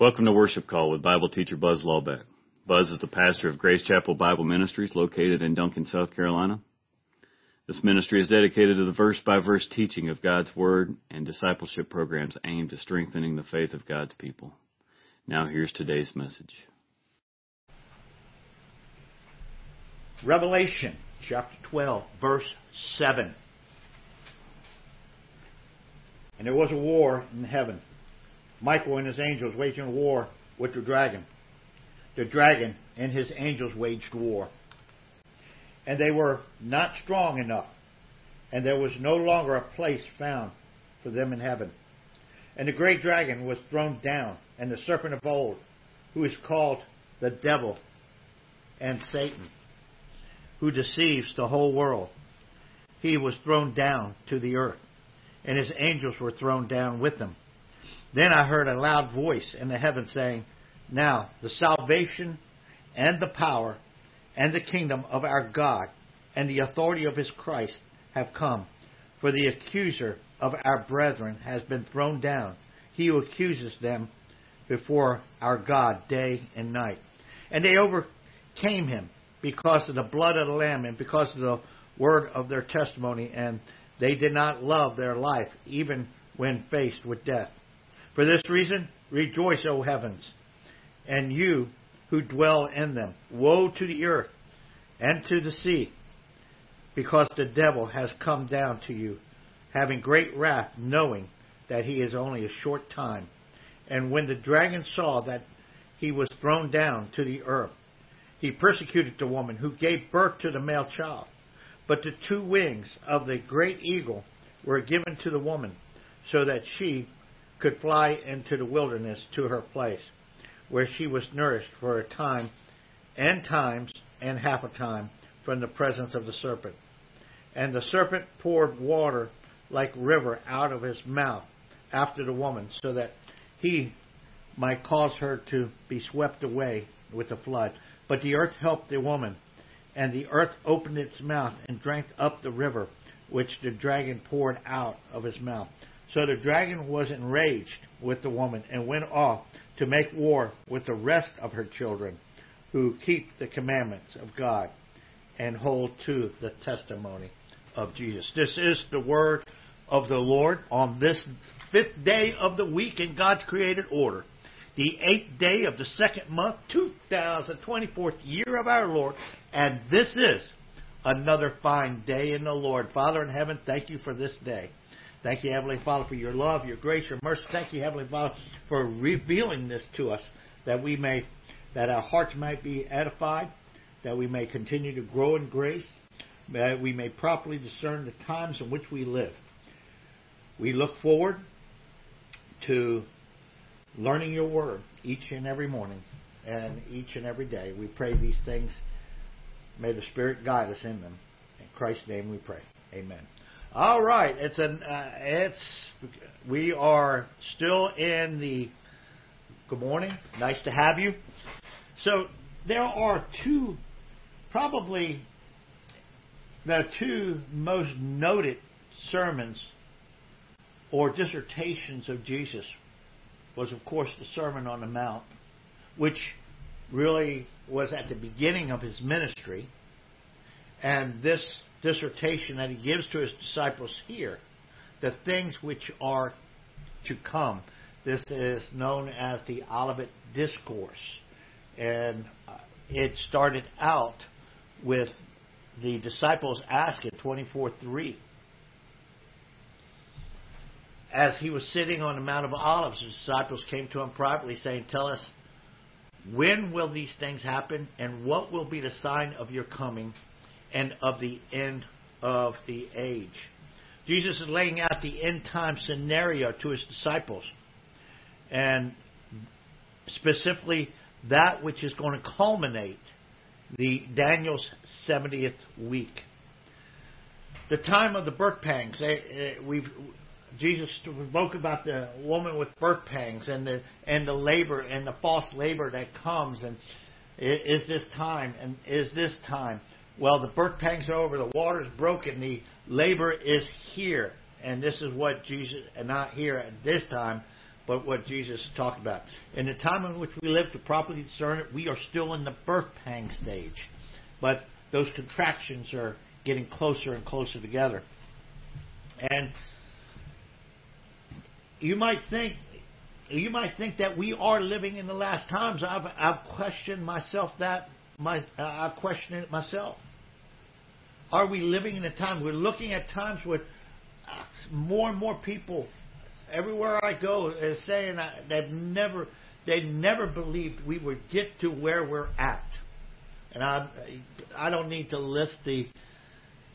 Welcome to Worship Call with Bible teacher Buzz Lawbeck. Buzz is the pastor of Grace Chapel Bible Ministries located in Duncan, South Carolina. This ministry is dedicated to the verse by verse teaching of God's Word and discipleship programs aimed at strengthening the faith of God's people. Now here's today's message. Revelation chapter 12, verse 7. And there was a war in heaven. Michael and his angels waging war with the dragon. The dragon and his angels waged war. And they were not strong enough, and there was no longer a place found for them in heaven. And the great dragon was thrown down, and the serpent of old, who is called the devil and Satan, who deceives the whole world. He was thrown down to the earth, and his angels were thrown down with him. Then I heard a loud voice in the heaven saying, Now the salvation and the power and the kingdom of our God and the authority of his Christ have come. For the accuser of our brethren has been thrown down, he who accuses them before our God day and night. And they overcame him because of the blood of the Lamb and because of the word of their testimony, and they did not love their life even when faced with death. For this reason, rejoice, O heavens, and you who dwell in them. Woe to the earth and to the sea, because the devil has come down to you, having great wrath, knowing that he is only a short time. And when the dragon saw that he was thrown down to the earth, he persecuted the woman who gave birth to the male child. But the two wings of the great eagle were given to the woman, so that she could fly into the wilderness to her place, where she was nourished for a time and times and half a time from the presence of the serpent. And the serpent poured water like river out of his mouth after the woman, so that he might cause her to be swept away with the flood. But the earth helped the woman, and the earth opened its mouth and drank up the river which the dragon poured out of his mouth. So the dragon was enraged with the woman and went off to make war with the rest of her children who keep the commandments of God and hold to the testimony of Jesus. This is the word of the Lord on this fifth day of the week in God's created order. The eighth day of the second month, 2024th year of our Lord. And this is another fine day in the Lord. Father in heaven, thank you for this day. Thank you, Heavenly Father, for your love, your grace, your mercy. Thank you, Heavenly Father, for revealing this to us that we may, that our hearts might be edified, that we may continue to grow in grace, that we may properly discern the times in which we live. We look forward to learning your word each and every morning and each and every day. We pray these things. May the Spirit guide us in them. In Christ's name we pray. Amen. All right, it's an uh, it's we are still in the good morning. Nice to have you. So there are two, probably the two most noted sermons or dissertations of Jesus was, of course, the Sermon on the Mount, which really was at the beginning of his ministry, and this dissertation that he gives to his disciples here, the things which are to come. This is known as the Olivet Discourse. And uh, it started out with the disciples asking 24 3. As he was sitting on the Mount of Olives, the disciples came to him privately saying, Tell us, when will these things happen, and what will be the sign of your coming and of the end of the age. Jesus is laying out the end time scenario to his disciples, and specifically that which is going to culminate the Daniel's 70th week. The time of the birth pangs. Uh, we've Jesus spoke about the woman with birth pangs and the and the labor and the false labor that comes and is this time and is this time well, the birth pangs are over, the water is broken, the labor is here. And this is what Jesus, and not here at this time, but what Jesus talked about. In the time in which we live to properly discern it, we are still in the birth pang stage. But those contractions are getting closer and closer together. And you might think you might think that we are living in the last times. I've I've questioned myself that my I've questioned it myself. Are we living in a time we're looking at times with uh, more and more people everywhere I go is saying that they've never they never believed we would get to where we're at. And I I don't need to list the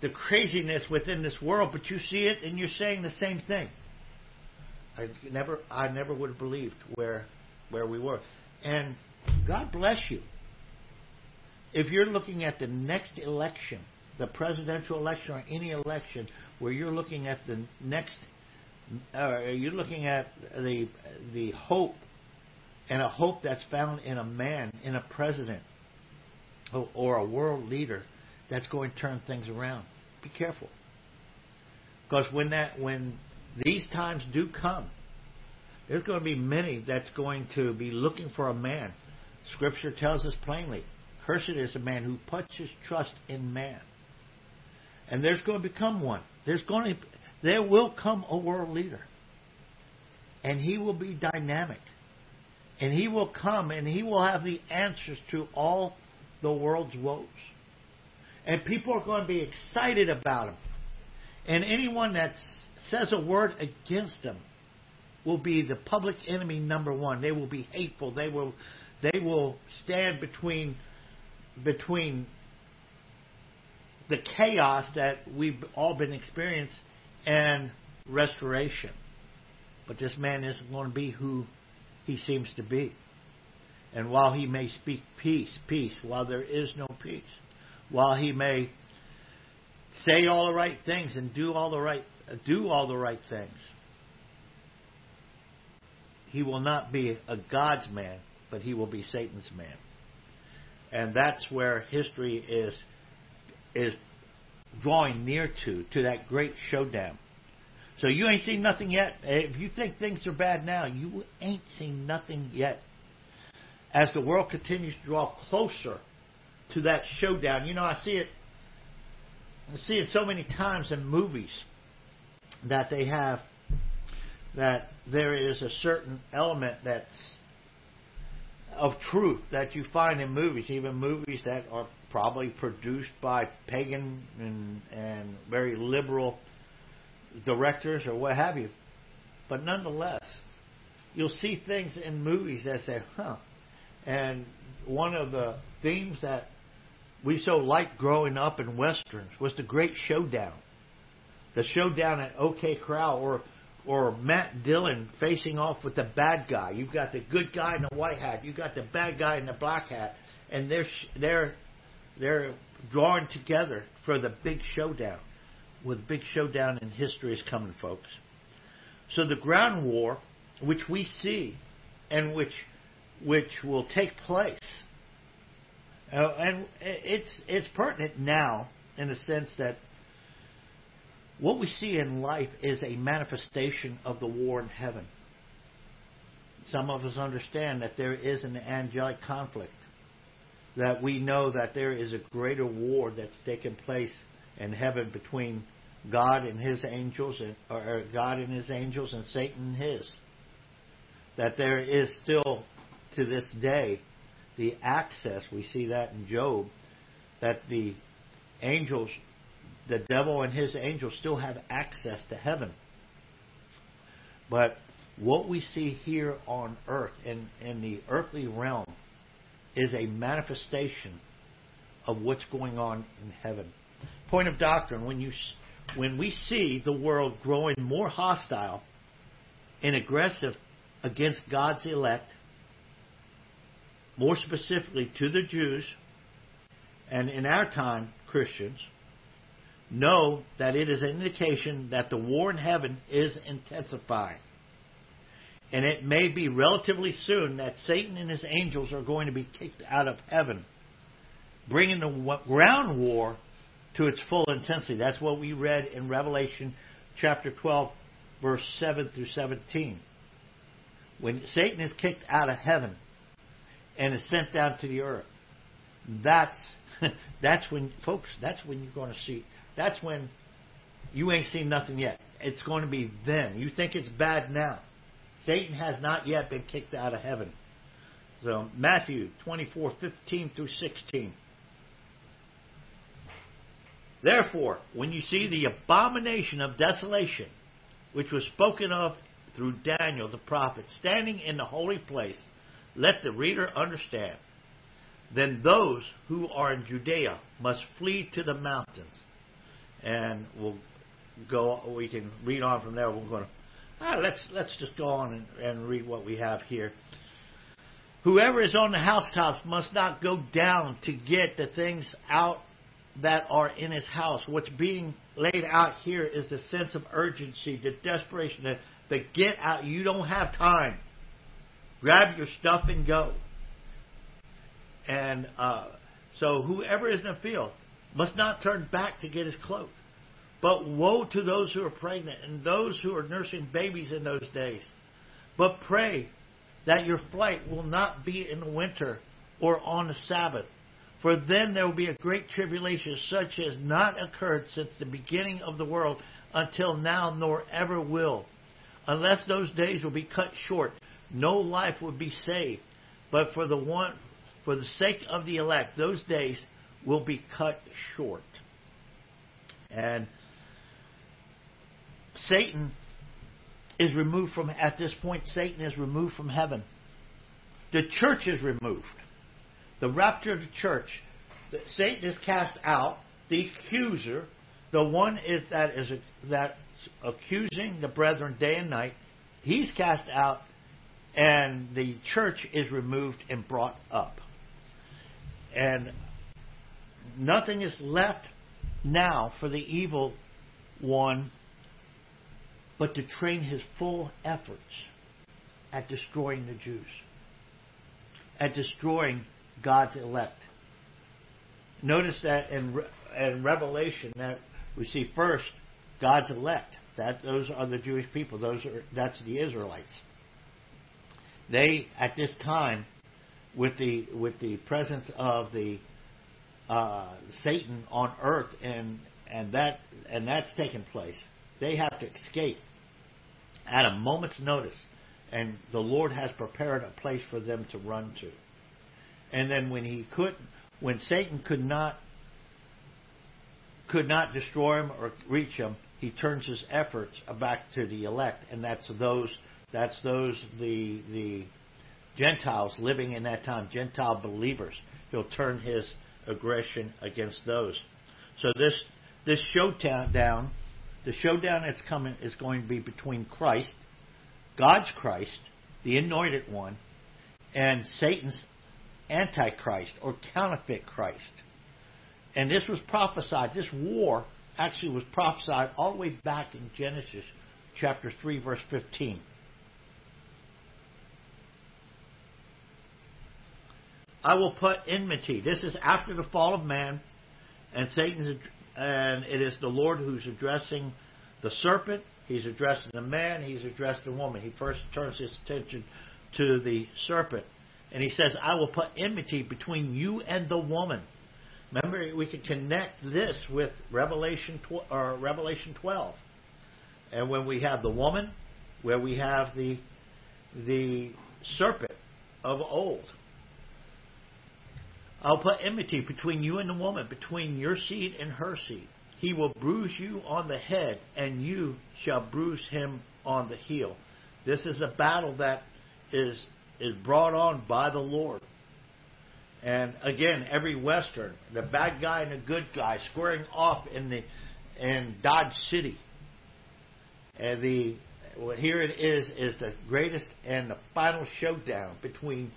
the craziness within this world, but you see it and you're saying the same thing. I never I never would have believed where where we were. And God bless you. If you're looking at the next election, the presidential election or any election where you're looking at the next uh, you're looking at the the hope and a hope that's found in a man, in a president or a world leader that's going to turn things around. Be careful. Because when that when these times do come, there's going to be many that's going to be looking for a man. Scripture tells us plainly, cursed is a man who puts his trust in man. And there's going to become one. There's going to there will come a world leader. And he will be dynamic. And he will come and he will have the answers to all the world's woes. And people are going to be excited about him. And anyone that says a word against him will be the public enemy number one. They will be hateful. They will they will stand between between the chaos that we've all been experiencing and restoration. But this man isn't going to be who he seems to be. And while he may speak peace, peace, while there is no peace, while he may say all the right things and do all the right do all the right things. He will not be a God's man, but he will be Satan's man. And that's where history is is drawing near to, to that great showdown. So you ain't seen nothing yet. If you think things are bad now, you ain't seen nothing yet. As the world continues to draw closer to that showdown, you know, I see it I see it so many times in movies that they have that there is a certain element that's of truth that you find in movies, even movies that are probably produced by pagan and, and very liberal directors or what have you. But nonetheless, you'll see things in movies that say, huh. And one of the themes that we so liked growing up in westerns was the great showdown. The showdown at OK Corral or or Matt Dillon facing off with the bad guy. You've got the good guy in the white hat. You've got the bad guy in the black hat, and they're they're they're drawing together for the big showdown. With the big showdown in history is coming, folks. So the ground war, which we see, and which which will take place uh, and it's it's pertinent now in the sense that what we see in life is a manifestation of the war in heaven. Some of us understand that there is an angelic conflict, that we know that there is a greater war that's taking place in heaven between God and His angels, and, or God and His angels, and Satan and His. That there is still to this day the access, we see that in Job, that the angels, the devil and his angels still have access to heaven. But what we see here on earth, in, in the earthly realm, is a manifestation of what's going on in heaven. Point of doctrine, when you when we see the world growing more hostile and aggressive against God's elect, more specifically to the Jews, and in our time, Christians, know that it is an indication that the war in heaven is intensifying. And it may be relatively soon that Satan and his angels are going to be kicked out of heaven, bringing the ground war to its full intensity. That's what we read in Revelation chapter 12, verse 7 through 17. when Satan is kicked out of heaven and is sent down to the earth, that's that's when, folks, that's when you're going to see. That's when you ain't seen nothing yet. It's going to be then. You think it's bad now. Satan has not yet been kicked out of heaven. So Matthew 24, 15 through 16. Therefore, when you see the abomination of desolation, which was spoken of through Daniel the prophet, standing in the holy place, let the reader understand. Then those who are in Judea must flee to the mountains. And we'll go. We can read on from there. We're going to. Ah, let's let's just go on and, and read what we have here. Whoever is on the housetops must not go down to get the things out that are in his house. What's being laid out here is the sense of urgency, the desperation, the, the get out. You don't have time. Grab your stuff and go. And uh, so whoever is in the field must not turn back to get his cloak. But woe to those who are pregnant and those who are nursing babies in those days. But pray that your flight will not be in the winter or on the Sabbath. For then there will be a great tribulation such as not occurred since the beginning of the world until now, nor ever will. Unless those days will be cut short, no life would be saved. But for the one for the sake of the elect, those days will be cut short. And Satan is removed from, at this point, Satan is removed from heaven. The church is removed. The rapture of the church. Satan is cast out. The accuser, the one is that is that accusing the brethren day and night, he's cast out, and the church is removed and brought up. And nothing is left now for the evil one but to train his full efforts at destroying the Jews, at destroying God's elect. Notice that in, in Revelation that we see first God's elect. That those are the Jewish people. Those are that's the Israelites. They at this time with the with the presence of the uh, Satan on earth and and that and that's taken place. They have to escape at a moment's notice, and the Lord has prepared a place for them to run to. And then when he could, when Satan could not could not destroy him or reach him, he turns his efforts back to the elect, and that's those that's those the the Gentiles living in that time, Gentile believers. He'll turn his aggression against those. So this this showdown, the showdown that's coming is going to be between Christ, God's Christ, the anointed one, and Satan's antichrist or counterfeit Christ. And this was prophesied. This war actually was prophesied all the way back in Genesis chapter 3 verse 15. I will put enmity. This is after the fall of man, and Satan's, and it is the Lord who's addressing the serpent. He's addressing the man. He's addressing the woman. He first turns his attention to the serpent, and he says, "I will put enmity between you and the woman." Remember, we can connect this with Revelation tw- or Revelation 12, and when we have the woman, where we have the the serpent of old. I'll put enmity between you and the woman, between your seed and her seed. He will bruise you on the head, and you shall bruise him on the heel. This is a battle that is is brought on by the Lord. And again, every Western, the bad guy and the good guy squaring off in the in Dodge City. And the here it is is the greatest and the final showdown between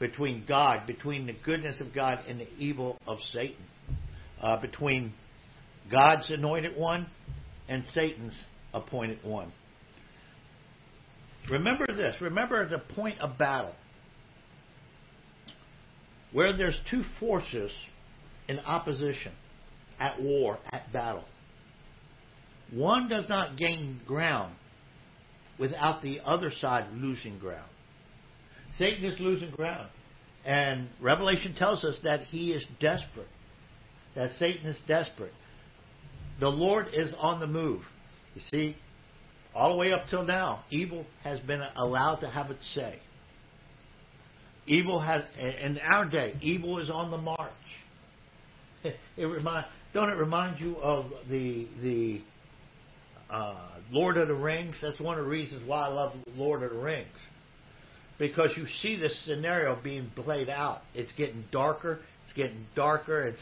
between God, between the goodness of God and the evil of Satan, uh, between God's anointed one and Satan's appointed one. Remember this. Remember the point of battle. Where there's two forces in opposition, at war, at battle. One does not gain ground without the other side losing ground. Satan is losing ground. And Revelation tells us that he is desperate, that Satan is desperate. The Lord is on the move. You see, all the way up till now, evil has been allowed to have its say. Evil has, in our day, evil is on the march. It remind, don't it remind you of the the uh, Lord of the Rings? That's one of the reasons why I love Lord of the Rings because you see this scenario being played out. It's getting darker. It's getting darker, and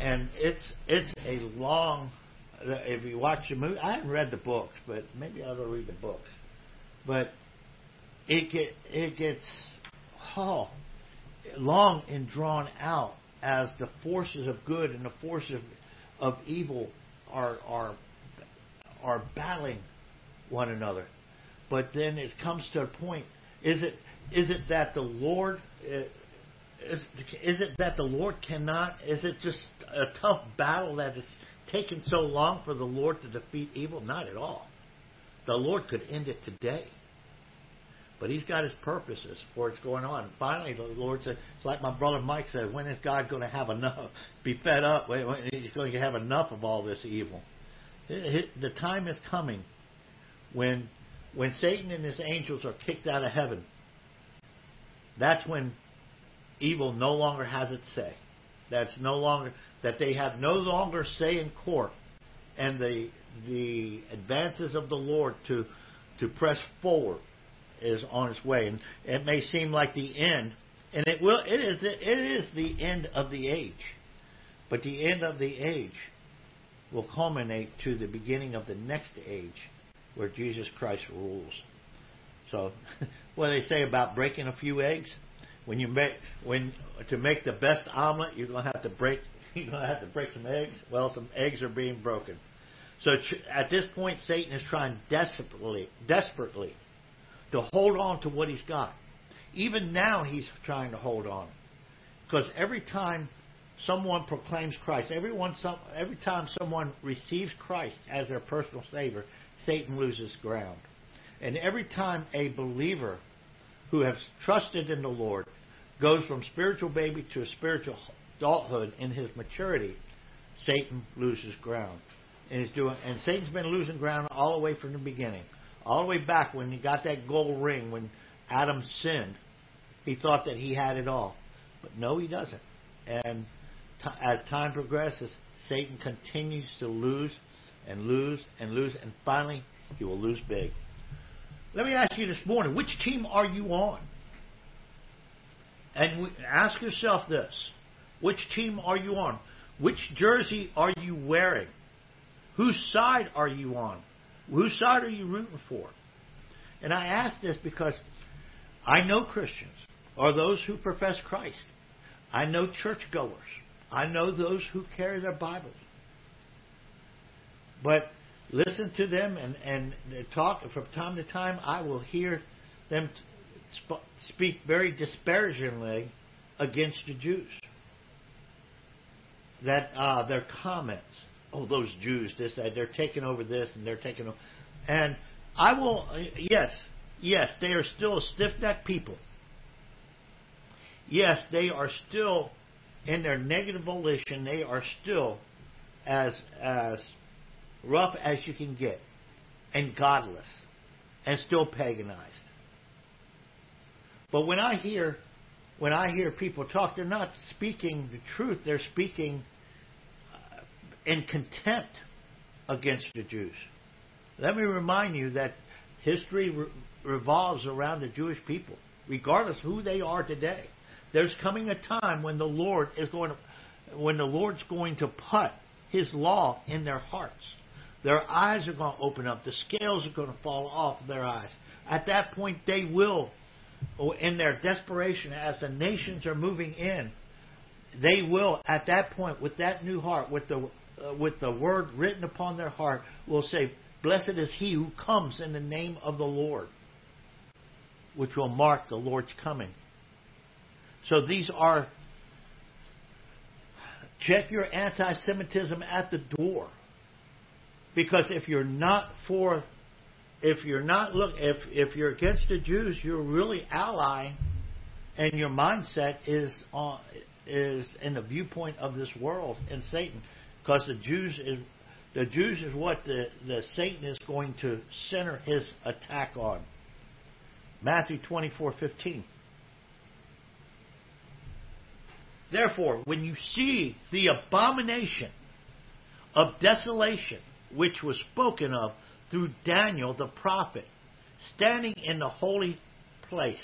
and it's it's a long. Uh, if you watch the movie, I haven't read the books, but maybe I'll read the books. But it get it gets oh long and drawn out as the forces of good and the forces of, of evil are are are battling one another. But then it comes to a point is it is it that the Lord uh, is, is it that the Lord cannot? Is it just a tough battle that it's taken so long for the Lord to defeat evil? Not at all. The Lord could end it today. But he's got his purposes for what's going on. Finally, the Lord said, it's like my brother Mike said, when is God going to have enough, be fed up? He's going to have enough of all this evil. The time is coming when when Satan and his angels are kicked out of heaven, that's when evil no longer has its say. That's no longer that they have no longer say in court, and the the advances of the Lord to to press forward is on its way. And it may seem like the end, and it will. It is. It is the end of the age, but the end of the age will culminate to the beginning of the next age where Jesus Christ rules. So, what they say about breaking a few eggs? When you make when to make the best omelet, you're gonna have to break you're gonna have to break some eggs. Well, some eggs are being broken. So at this point, Satan is trying desperately, desperately, to hold on to what he's got. Even now, he's trying to hold on, because every time someone proclaims Christ, everyone, some, every time someone receives Christ as their personal Savior, Satan loses ground. And every time a believer who have trusted in the Lord goes from spiritual baby to a spiritual adulthood in his maturity, Satan loses ground. And he's doing and Satan's been losing ground all the way from the beginning. All the way back when he got that gold ring when Adam sinned. He thought that he had it all. But no, he doesn't. And t- as time progresses, Satan continues to lose and lose and lose, and finally he will lose big. Let me ask you this morning which team are you on? And ask yourself this which team are you on? Which jersey are you wearing? Whose side are you on? Whose side are you rooting for? And I ask this because I know Christians, or those who profess Christ. I know churchgoers. I know those who carry their Bibles. But listen to them and, and talk from time to time. I will hear them sp- speak very disparagingly against the Jews. That uh, their comments, oh, those Jews, this, that, they're taking over this and they're taking over. And I will, yes, yes, they are still stiff necked people. Yes, they are still in their negative volition, they are still as as rough as you can get, and godless, and still paganized. But when I hear when I hear people talk, they're not speaking the truth. They're speaking uh, in contempt against the Jews. Let me remind you that history re- revolves around the Jewish people, regardless who they are today. There's coming a time when the Lord is going to, when the Lord's going to put His law in their hearts. Their eyes are going to open up. The scales are going to fall off their eyes. At that point, they will, in their desperation, as the nations are moving in, they will, at that point, with that new heart, with the uh, with the word written upon their heart, will say, "Blessed is he who comes in the name of the Lord," which will mark the Lord's coming. So these are check your anti-Semitism at the door. Because if you're not for if you're not look if if you're against the Jews, you're really allying, and your mindset is on is in the viewpoint of this world and Satan, because the Jews is the Jews is what the, the Satan is going to center his attack on. Matthew twenty four fifteen. Therefore, when you see the abomination of desolation, which was spoken of through Daniel the prophet, standing in the holy place,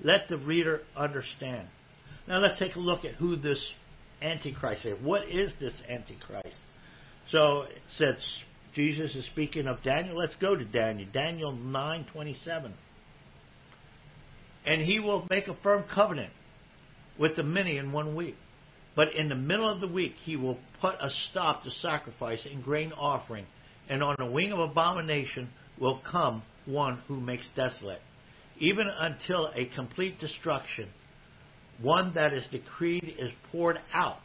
let the reader understand. Now let's take a look at who this Antichrist is. What is this Antichrist? So since Jesus is speaking of Daniel, let's go to Daniel. Daniel nine twenty seven. And he will make a firm covenant with the many in one week. But in the middle of the week he will put a stop to sacrifice and grain offering, and on the wing of abomination will come one who makes desolate, even until a complete destruction, one that is decreed is poured out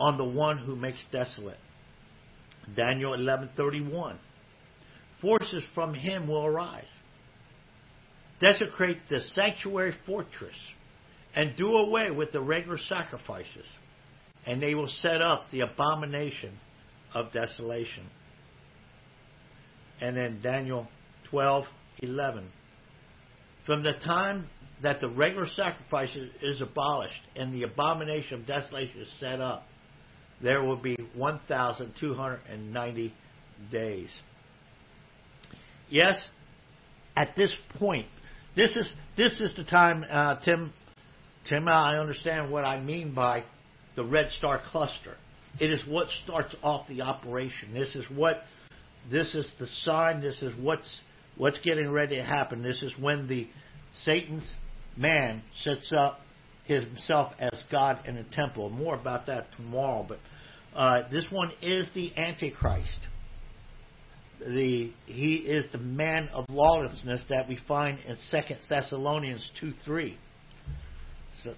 on the one who makes desolate. Daniel 11:31 Forces from him will arise. Desecrate the sanctuary fortress, and do away with the regular sacrifices, and they will set up the abomination of desolation. And then Daniel 12:11. From the time that the regular sacrifice is abolished and the abomination of desolation is set up, there will be 1,290 days. Yes, at this point, this is this is the time, uh, Tim. Tim, I understand what I mean by the red star cluster. It is what starts off the operation. This is what this is the sign. This is what's what's getting ready to happen. This is when the Satan's man sets up himself as God in the temple. More about that tomorrow. But uh, this one is the Antichrist the he is the man of lawlessness that we find in Second Thessalonians two three. So,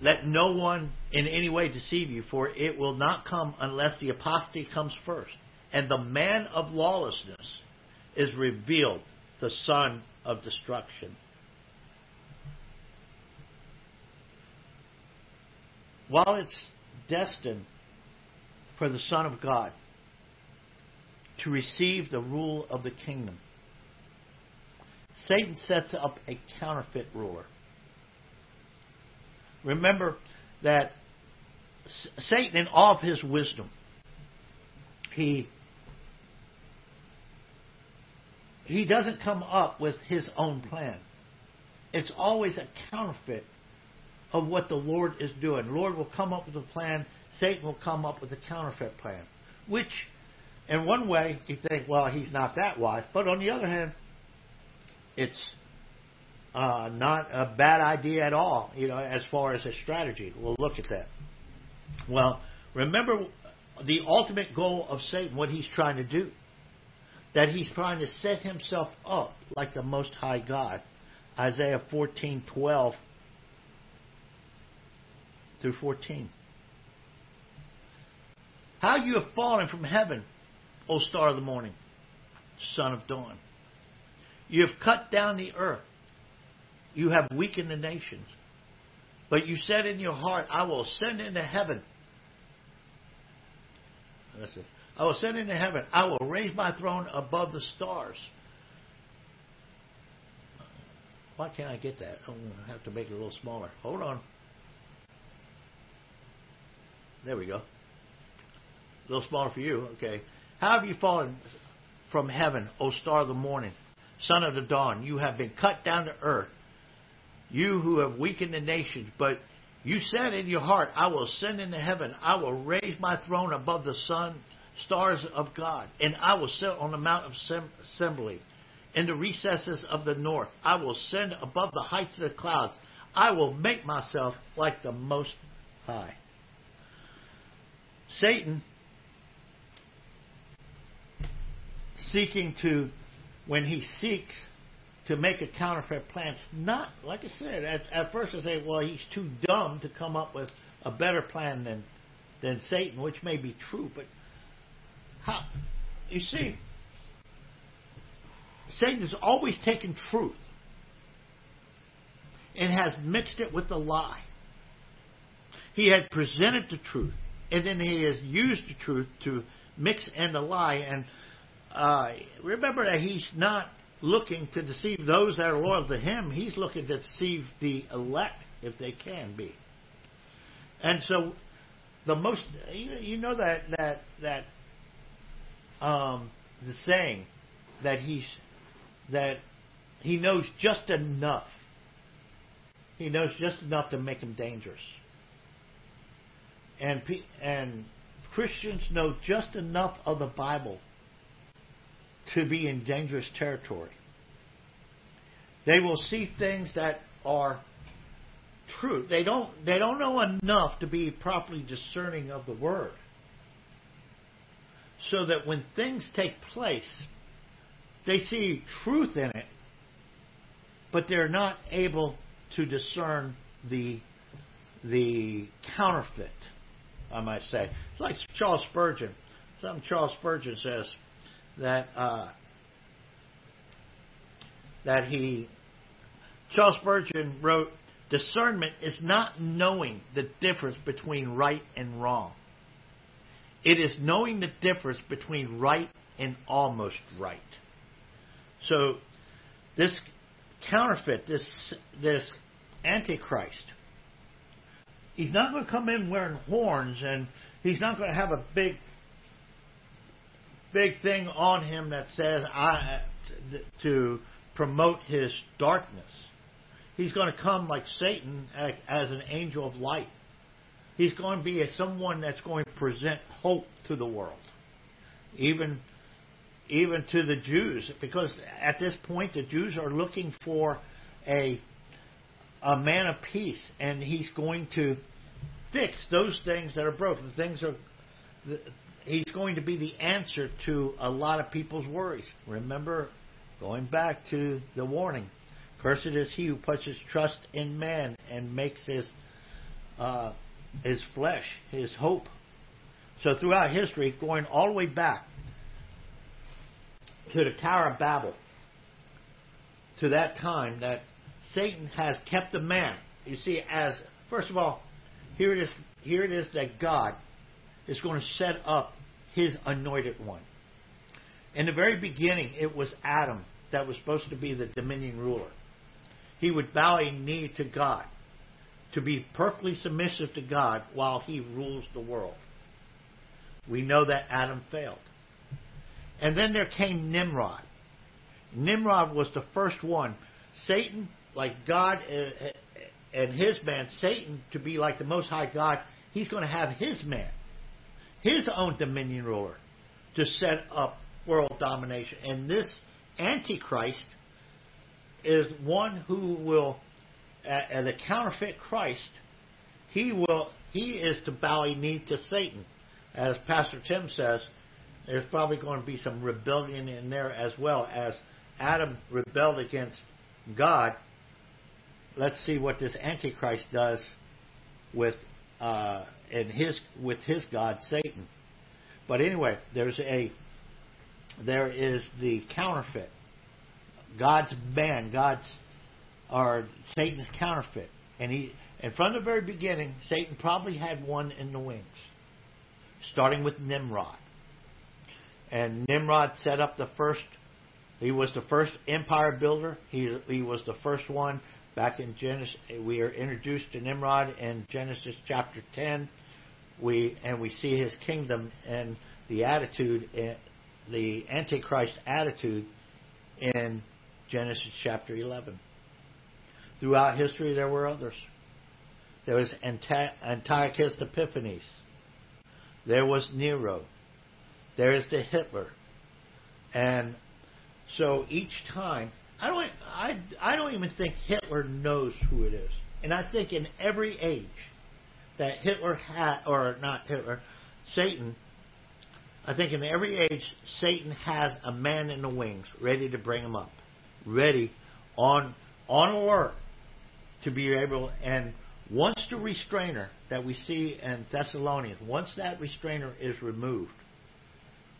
let no one in any way deceive you, for it will not come unless the apostate comes first, and the man of lawlessness is revealed, the son of destruction. While it's destined for the Son of God to receive the rule of the kingdom. Satan sets up a counterfeit ruler. Remember that Satan, in all of his wisdom, he he doesn't come up with his own plan. It's always a counterfeit of what the Lord is doing. The Lord will come up with a plan. Satan will come up with a counterfeit plan. Which, in one way, you think, well, he's not that wise. But on the other hand, it's uh, not a bad idea at all, you know, as far as a strategy. We'll look at that. Well, remember the ultimate goal of Satan, what he's trying to do. That he's trying to set himself up like the Most High God. Isaiah 14:12 through 14. How you have fallen from heaven, O star of the morning, son of dawn. You have cut down the earth. You have weakened the nations. But you said in your heart, I will ascend into heaven. I will ascend into heaven. I will raise my throne above the stars. Why can't I get that? I'm going to have to make it a little smaller. Hold on. There we go. A little smaller for you. Okay. How have you fallen from heaven, O star of the morning, son of the dawn? You have been cut down to earth. You who have weakened the nations, but you said in your heart, I will ascend into heaven. I will raise my throne above the sun, stars of God, and I will sit on the mount of assembly in the recesses of the north. I will ascend above the heights of the clouds. I will make myself like the Most High. Satan seeking to, when he seeks to make a counterfeit plan, it's not, like I said, at, at first I say, well, he's too dumb to come up with a better plan than, than Satan, which may be true, but how you see Satan has always taken truth and has mixed it with the lie. He had presented the truth, and then he has used the truth to mix in the lie. And uh, remember that he's not looking to deceive those that are loyal to him. He's looking to deceive the elect, if they can be. And so, the most you know that that that um, the saying that he's that he knows just enough. He knows just enough to make him dangerous. And and Christians know just enough of the Bible to be in dangerous territory. They will see things that are true. They don't they don't know enough to be properly discerning of the word. So that when things take place, they see truth in it, but they're not able to discern the the counterfeit. I might say it's like Charles Spurgeon. Some Charles Spurgeon says that uh, that he Charles Spurgeon wrote discernment is not knowing the difference between right and wrong. It is knowing the difference between right and almost right. So this counterfeit, this this antichrist, he's not going to come in wearing horns, and he's not going to have a big big thing on him that says I to promote his darkness. He's going to come like Satan as an angel of light. He's going to be someone that's going to present hope to the world, even even to the Jews, because at this point the Jews are looking for a a man of peace, and he's going to fix those things that are broken. Things are. He's going to be the answer to a lot of people's worries. Remember, going back to the warning, cursed is he who puts his trust in man and makes his uh, his flesh his hope. So throughout history, going all the way back to the Tower of Babel, to that time that Satan has kept the man. You see, as first of all, here it is. Here it is that God is going to set up His anointed one. In the very beginning, it was Adam that was supposed to be the dominion ruler. He would bow a knee to God, to be perfectly submissive to God while He rules the world. We know that Adam failed. And then there came Nimrod. Nimrod was the first one. Satan, like God uh, and his man, Satan, to be like the Most High God, he's going to have his man, his own dominion ruler, to set up world domination. And this Antichrist is one who will, as a counterfeit Christ, he will he is to bow a knee to Satan, as Pastor Tim says there's probably going to be some rebellion in there as well as Adam rebelled against God. Let's see what this Antichrist does with uh, and his with his God Satan. But anyway, there's a there is the counterfeit. God's man, God's or Satan's counterfeit, and he and from the very beginning, Satan probably had one in the wings, starting with Nimrod and Nimrod set up the first. He was the first empire builder. He he was the first one back in Genesis. We are introduced to Nimrod in Genesis chapter ten. We and we see his kingdom and the attitude, eh, the Antichrist attitude, in Genesis chapter eleven. Throughout history, there were others. There was Antiochus Epiphanes. There was Nero. There is the Hitler. And so each time, I don't, I, I don't even think Hitler knows who it is. And I think in every age that Hitler had, or not Hitler, Satan, I think in every age, Satan has a man in the wings ready to bring him up, ready, on, on alert to be able, and Once the restrainer that we see in Thessalonians, once that restrainer is removed,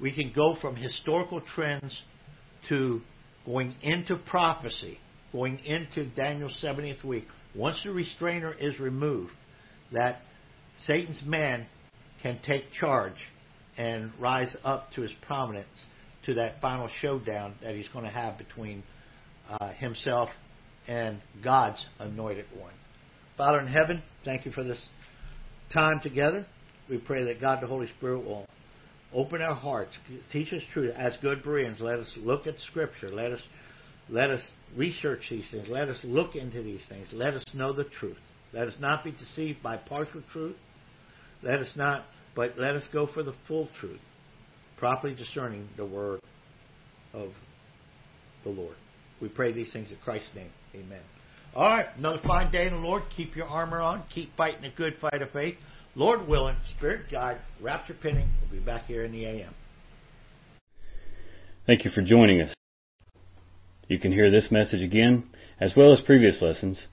we can go from historical trends to going into prophecy, going into Daniel's 70th week. Once the restrainer is removed, that Satan's man can take charge and rise up to his prominence to that final showdown that he's going to have between uh, himself and God's anointed one. Father in heaven, thank you for this time together. We pray that God the Holy Spirit will open our hearts, teach us truth. As good Bereans, let us look at Scripture. Let us let us research these things. Let us look into these things. Let us know the truth. Let us not be deceived by partial truth. Let us not, but let us go for the full truth, properly discerning the word of the Lord. We pray these things in Christ's name. Amen. All right, another fine day in the Lord. Keep your armor on. Keep fighting a good fight of faith. Lord willing, Spirit guide, rapture pinning. We'll be back here in the AM. Thank you for joining us. You can hear this message again, as well as previous lessons,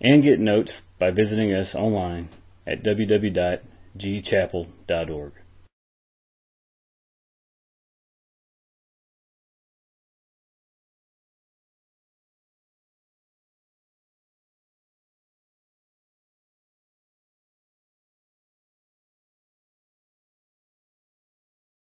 and get notes by visiting us online at www.gchapel.org.